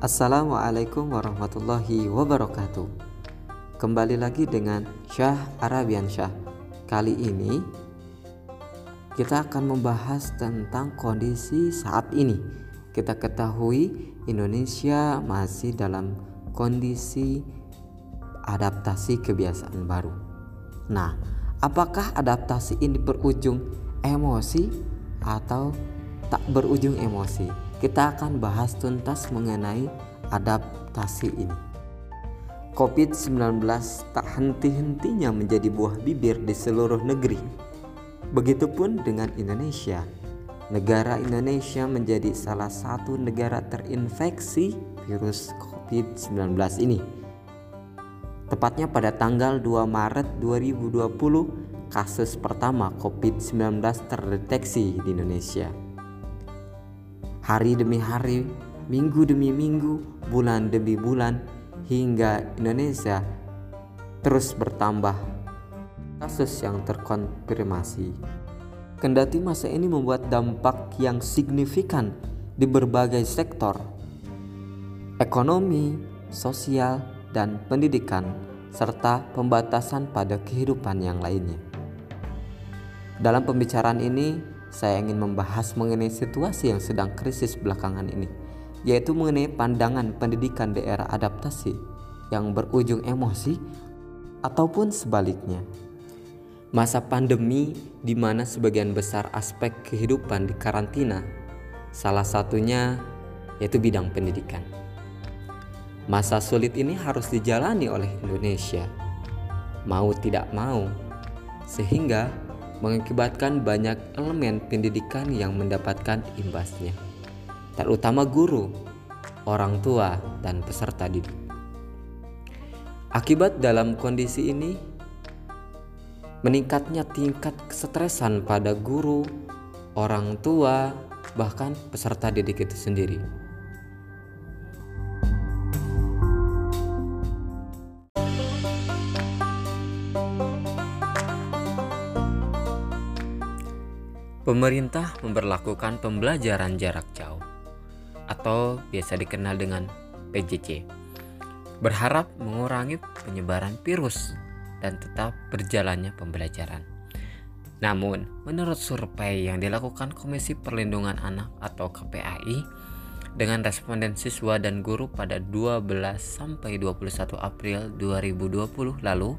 Assalamualaikum warahmatullahi wabarakatuh. Kembali lagi dengan Syah Arabian Syah. Kali ini kita akan membahas tentang kondisi saat ini. Kita ketahui Indonesia masih dalam kondisi adaptasi kebiasaan baru. Nah, apakah adaptasi ini berujung emosi atau tak berujung emosi? Kita akan bahas tuntas mengenai adaptasi ini. COVID-19 tak henti-hentinya menjadi buah bibir di seluruh negeri. Begitupun dengan Indonesia. Negara Indonesia menjadi salah satu negara terinfeksi virus COVID-19 ini. Tepatnya pada tanggal 2 Maret 2020, kasus pertama COVID-19 terdeteksi di Indonesia hari demi hari, minggu demi minggu, bulan demi bulan, hingga Indonesia terus bertambah kasus yang terkonfirmasi. Kendati masa ini membuat dampak yang signifikan di berbagai sektor, ekonomi, sosial, dan pendidikan, serta pembatasan pada kehidupan yang lainnya. Dalam pembicaraan ini, saya ingin membahas mengenai situasi yang sedang krisis belakangan ini, yaitu mengenai pandangan pendidikan di era adaptasi yang berujung emosi ataupun sebaliknya. Masa pandemi di mana sebagian besar aspek kehidupan di karantina, salah satunya yaitu bidang pendidikan. Masa sulit ini harus dijalani oleh Indonesia, mau tidak mau, sehingga mengakibatkan banyak elemen pendidikan yang mendapatkan imbasnya, terutama guru, orang tua, dan peserta didik. Akibat dalam kondisi ini, meningkatnya tingkat kesetresan pada guru, orang tua, bahkan peserta didik itu sendiri. Pemerintah memperlakukan pembelajaran jarak jauh atau biasa dikenal dengan PJJ. Berharap mengurangi penyebaran virus dan tetap berjalannya pembelajaran. Namun, menurut survei yang dilakukan Komisi Perlindungan Anak atau KPAI dengan responden siswa dan guru pada 12 sampai 21 April 2020 lalu,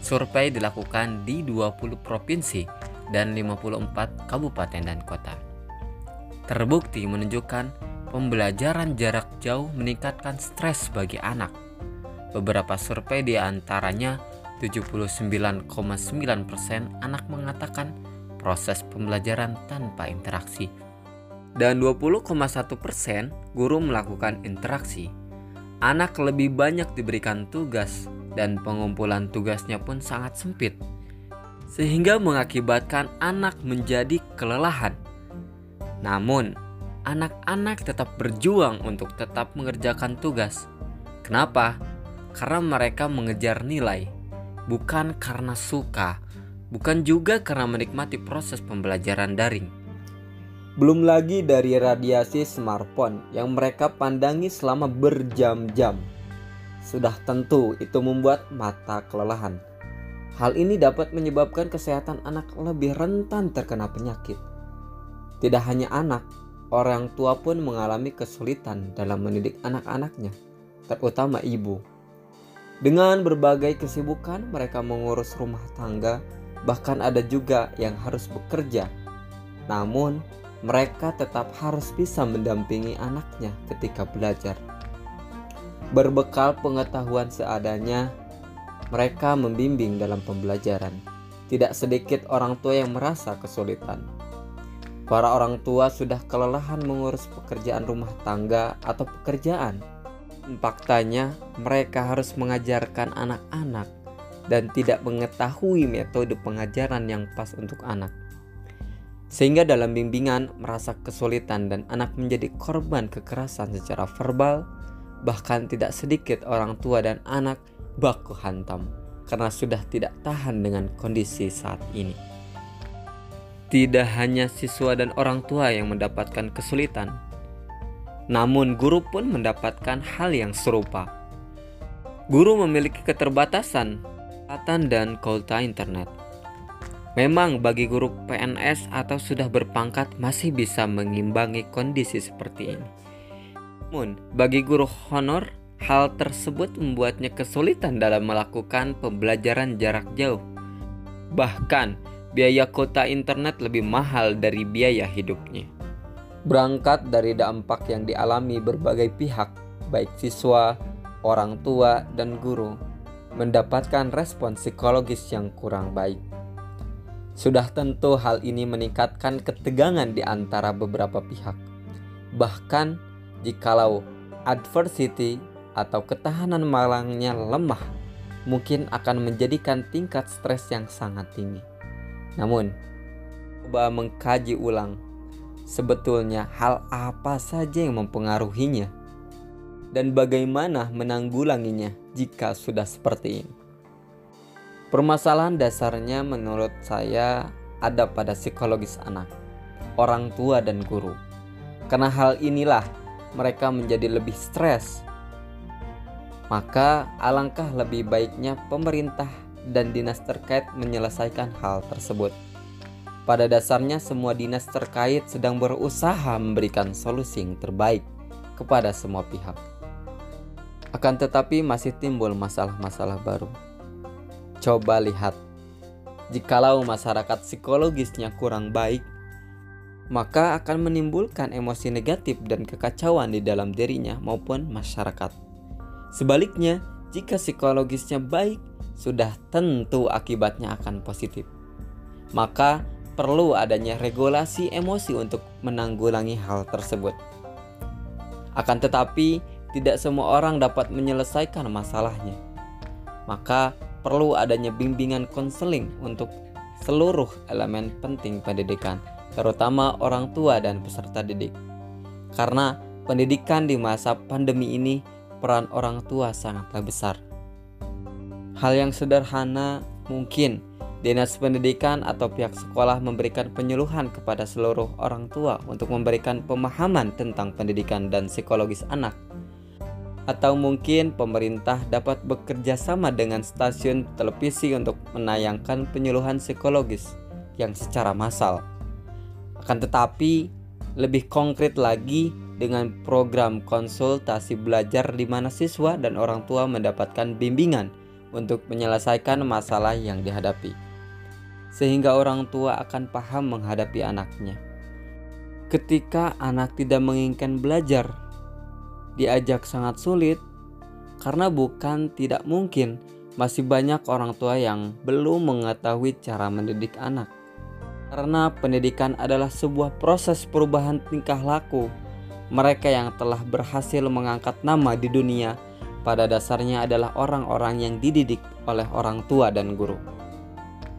survei dilakukan di 20 provinsi dan 54 kabupaten dan kota. Terbukti menunjukkan pembelajaran jarak jauh meningkatkan stres bagi anak. Beberapa survei di antaranya 79,9% anak mengatakan proses pembelajaran tanpa interaksi dan 20,1% guru melakukan interaksi. Anak lebih banyak diberikan tugas dan pengumpulan tugasnya pun sangat sempit sehingga mengakibatkan anak menjadi kelelahan. Namun, anak-anak tetap berjuang untuk tetap mengerjakan tugas. Kenapa? Karena mereka mengejar nilai, bukan karena suka, bukan juga karena menikmati proses pembelajaran daring. Belum lagi dari radiasi smartphone yang mereka pandangi selama berjam-jam. Sudah tentu itu membuat mata kelelahan Hal ini dapat menyebabkan kesehatan anak lebih rentan terkena penyakit. Tidak hanya anak, orang tua pun mengalami kesulitan dalam mendidik anak-anaknya, terutama ibu. Dengan berbagai kesibukan, mereka mengurus rumah tangga, bahkan ada juga yang harus bekerja. Namun, mereka tetap harus bisa mendampingi anaknya ketika belajar. Berbekal pengetahuan seadanya, mereka membimbing dalam pembelajaran. Tidak sedikit orang tua yang merasa kesulitan. Para orang tua sudah kelelahan mengurus pekerjaan rumah tangga atau pekerjaan. Faktanya, mereka harus mengajarkan anak-anak dan tidak mengetahui metode pengajaran yang pas untuk anak. Sehingga dalam bimbingan merasa kesulitan dan anak menjadi korban kekerasan secara verbal, bahkan tidak sedikit orang tua dan anak baku hantam karena sudah tidak tahan dengan kondisi saat ini. Tidak hanya siswa dan orang tua yang mendapatkan kesulitan, Namun guru pun mendapatkan hal yang serupa. Guru memiliki keterbatasan dan kuota internet. Memang bagi guru PNS atau sudah berpangkat masih bisa mengimbangi kondisi seperti ini. Namun, bagi guru honor, hal tersebut membuatnya kesulitan dalam melakukan pembelajaran jarak jauh. Bahkan, biaya kota internet lebih mahal dari biaya hidupnya. Berangkat dari dampak yang dialami berbagai pihak, baik siswa, orang tua, dan guru, mendapatkan respon psikologis yang kurang baik. Sudah tentu hal ini meningkatkan ketegangan di antara beberapa pihak. Bahkan jikalau adversity atau ketahanan malangnya lemah, mungkin akan menjadikan tingkat stres yang sangat tinggi. Namun, coba mengkaji ulang sebetulnya hal apa saja yang mempengaruhinya dan bagaimana menanggulanginya jika sudah seperti ini. Permasalahan dasarnya menurut saya ada pada psikologis anak, orang tua dan guru. Karena hal inilah mereka menjadi lebih stres. Maka alangkah lebih baiknya pemerintah dan dinas terkait menyelesaikan hal tersebut. Pada dasarnya semua dinas terkait sedang berusaha memberikan solusi yang terbaik kepada semua pihak. Akan tetapi masih timbul masalah-masalah baru Coba lihat, jikalau masyarakat psikologisnya kurang baik, maka akan menimbulkan emosi negatif dan kekacauan di dalam dirinya maupun masyarakat. Sebaliknya, jika psikologisnya baik, sudah tentu akibatnya akan positif. Maka perlu adanya regulasi emosi untuk menanggulangi hal tersebut. Akan tetapi, tidak semua orang dapat menyelesaikan masalahnya. Maka perlu adanya bimbingan konseling untuk seluruh elemen penting pendidikan, terutama orang tua dan peserta didik. Karena pendidikan di masa pandemi ini peran orang tua sangatlah besar. Hal yang sederhana mungkin Dinas Pendidikan atau pihak sekolah memberikan penyuluhan kepada seluruh orang tua untuk memberikan pemahaman tentang pendidikan dan psikologis anak atau mungkin pemerintah dapat bekerja sama dengan stasiun televisi untuk menayangkan penyuluhan psikologis yang secara massal. Akan tetapi, lebih konkret lagi dengan program konsultasi belajar di mana siswa dan orang tua mendapatkan bimbingan untuk menyelesaikan masalah yang dihadapi. Sehingga orang tua akan paham menghadapi anaknya. Ketika anak tidak menginginkan belajar diajak sangat sulit karena bukan tidak mungkin masih banyak orang tua yang belum mengetahui cara mendidik anak. Karena pendidikan adalah sebuah proses perubahan tingkah laku. Mereka yang telah berhasil mengangkat nama di dunia pada dasarnya adalah orang-orang yang dididik oleh orang tua dan guru.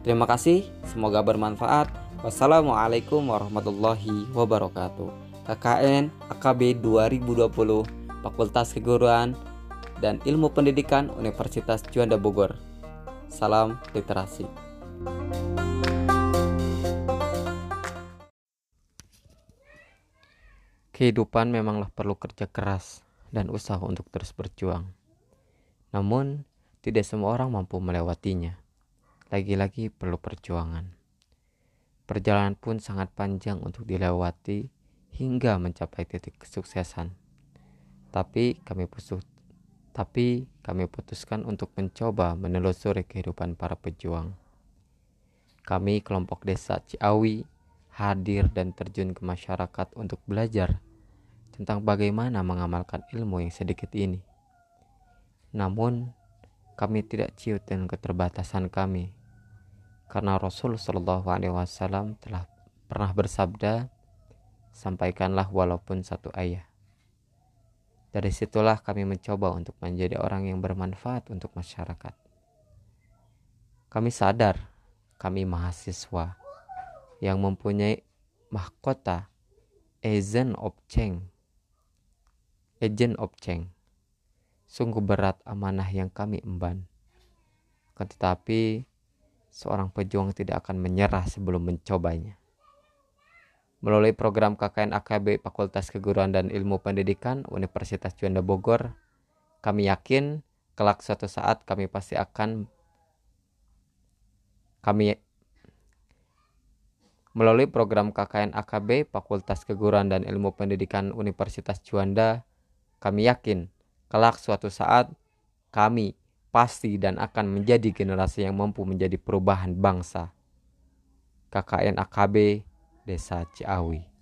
Terima kasih, semoga bermanfaat. Wassalamualaikum warahmatullahi wabarakatuh. KKN AKB 2020 Fakultas Keguruan dan Ilmu Pendidikan Universitas Juanda Bogor. Salam literasi. Kehidupan memanglah perlu kerja keras dan usaha untuk terus berjuang. Namun, tidak semua orang mampu melewatinya. Lagi-lagi perlu perjuangan. Perjalanan pun sangat panjang untuk dilewati hingga mencapai titik kesuksesan tapi kami putus tapi kami putuskan untuk mencoba menelusuri kehidupan para pejuang. Kami kelompok desa Ciawi hadir dan terjun ke masyarakat untuk belajar tentang bagaimana mengamalkan ilmu yang sedikit ini. Namun, kami tidak ciut dengan keterbatasan kami karena Rasul Shallallahu Alaihi Wasallam telah pernah bersabda, sampaikanlah walaupun satu ayat. Dari situlah kami mencoba untuk menjadi orang yang bermanfaat untuk masyarakat. Kami sadar kami mahasiswa yang mempunyai mahkota agent of change. Agent of. Sungguh berat amanah yang kami emban. Tetapi seorang pejuang tidak akan menyerah sebelum mencobanya. Melalui program KKN AKB Fakultas Keguruan dan Ilmu Pendidikan Universitas Juanda Bogor, kami yakin kelak suatu saat kami pasti akan kami melalui program KKN AKB Fakultas Keguruan dan Ilmu Pendidikan Universitas Juanda, kami yakin kelak suatu saat kami pasti dan akan menjadi generasi yang mampu menjadi perubahan bangsa. KKN AKB Desa Ciawi.